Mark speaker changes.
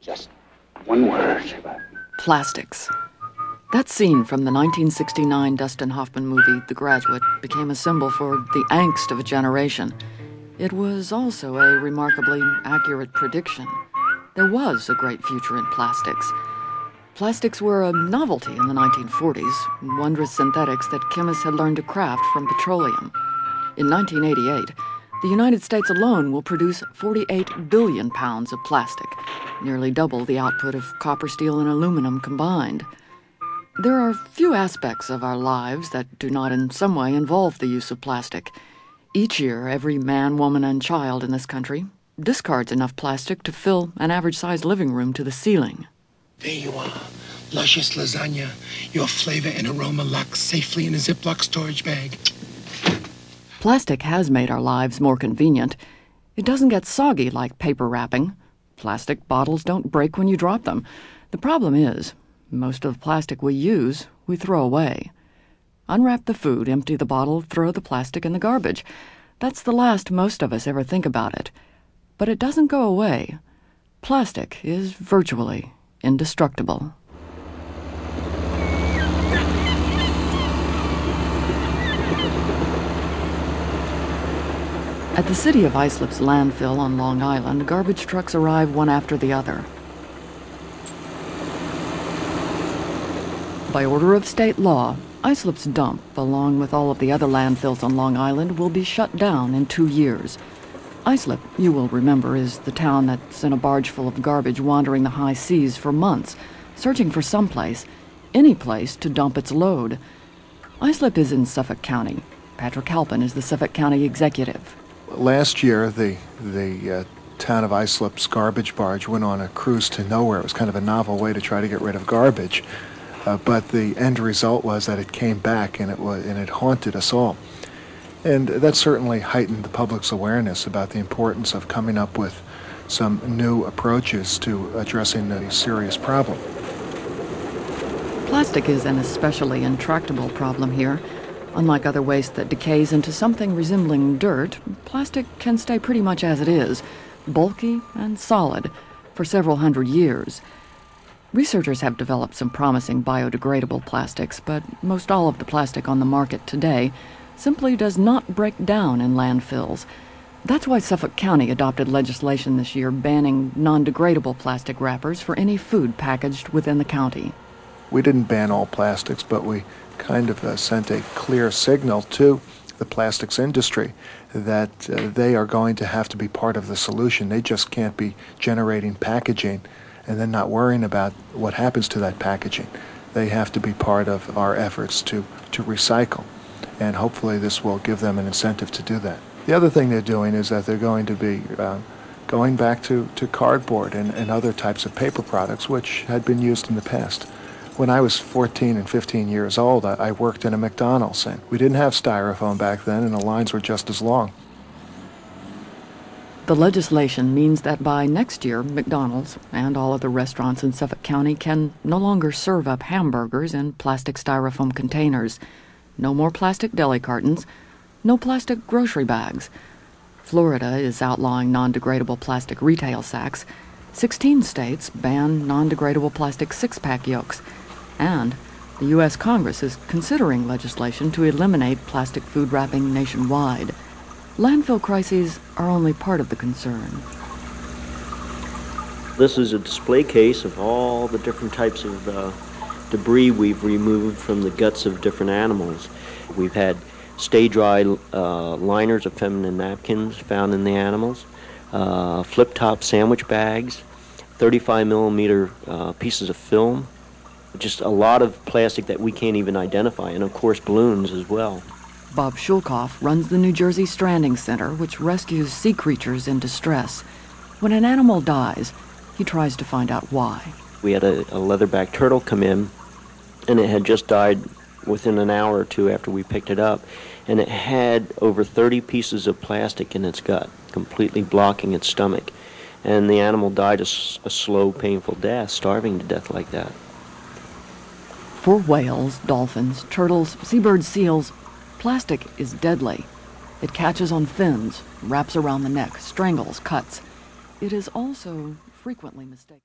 Speaker 1: Just one word.
Speaker 2: Plastics. That scene from the 1969 Dustin Hoffman movie, The Graduate, became a symbol for the angst of a generation. It was also a remarkably accurate prediction. There was a great future in plastics. Plastics were a novelty in the 1940s, wondrous synthetics that chemists had learned to craft from petroleum. In 1988, the United States alone will produce 48 billion pounds of plastic, nearly double the output of copper, steel, and aluminum combined. There are few aspects of our lives that do not in some way involve the use of plastic. Each year, every man, woman, and child in this country discards enough plastic to fill an average sized living room to the ceiling.
Speaker 3: There you are. Luscious lasagna. Your flavor and aroma locked safely in a Ziploc storage bag.
Speaker 2: Plastic has made our lives more convenient. It doesn't get soggy like paper wrapping. Plastic bottles don't break when you drop them. The problem is, most of the plastic we use, we throw away. Unwrap the food, empty the bottle, throw the plastic in the garbage. That's the last most of us ever think about it. But it doesn't go away. Plastic is virtually indestructible. At the city of Islip's landfill on Long Island, garbage trucks arrive one after the other. By order of state law, Islip's dump, along with all of the other landfills on Long Island, will be shut down in two years. Islip, you will remember, is the town that sent a barge full of garbage wandering the high seas for months, searching for some place, any place, to dump its load. Islip is in Suffolk County. Patrick Halpin is the Suffolk County executive.
Speaker 4: Last year, the the uh, town of Islip's garbage barge went on a cruise to nowhere. It was kind of a novel way to try to get rid of garbage, uh, but the end result was that it came back and it was and it haunted us all. And that certainly heightened the public's awareness about the importance of coming up with some new approaches to addressing a serious problem.
Speaker 2: Plastic is an especially intractable problem here. Unlike other waste that decays into something resembling dirt, plastic can stay pretty much as it is, bulky and solid, for several hundred years. Researchers have developed some promising biodegradable plastics, but most all of the plastic on the market today simply does not break down in landfills. That's why Suffolk County adopted legislation this year banning non degradable plastic wrappers for any food packaged within the county.
Speaker 4: We didn't ban all plastics, but we kind of uh, sent a clear signal to the plastics industry that uh, they are going to have to be part of the solution. They just can't be generating packaging and then not worrying about what happens to that packaging. They have to be part of our efforts to, to recycle. And hopefully, this will give them an incentive to do that. The other thing they're doing is that they're going to be uh, going back to, to cardboard and, and other types of paper products which had been used in the past. When I was 14 and 15 years old, I, worked in a McDonald's, and we didn't have styrofoam back then, and the lines were just as long.
Speaker 2: The legislation means that by next year, McDonald's and all other restaurants in Suffolk County can no longer serve up hamburgers in plastic styrofoam containers. No more plastic deli cartons, no plastic grocery bags. Florida is outlawing non degradable plastic retail sacks. 16 states ban non degradable plastic six pack yokes. And the U.S. Congress is considering legislation to eliminate plastic food wrapping nationwide. Landfill crises are only part of the concern.
Speaker 5: This is a display case of all the different types of uh, debris we've removed from the guts of different animals. We've had stay dry uh, liners of feminine napkins found in the animals, uh, flip top sandwich bags, 35 millimeter uh, pieces of film, just a lot of plastic that we can't even identify, and of course balloons as well.
Speaker 2: Bob Schoelkopf runs the New Jersey Stranding Center, which rescues sea creatures in distress. When an animal dies, he tries to find out why.
Speaker 5: We had a, a leatherback turtle come in, and it had just died within an hour or two after we picked it up, and it had over 30 pieces of plastic in its gut, completely blocking its stomach. And the animal died a, a slow, painful death, starving to death like that.
Speaker 2: For whales, dolphins, turtles, seabirds, seals, plastic is deadly. It catches on fins, wraps around the neck, strangles, cuts. It is also frequently mistaken.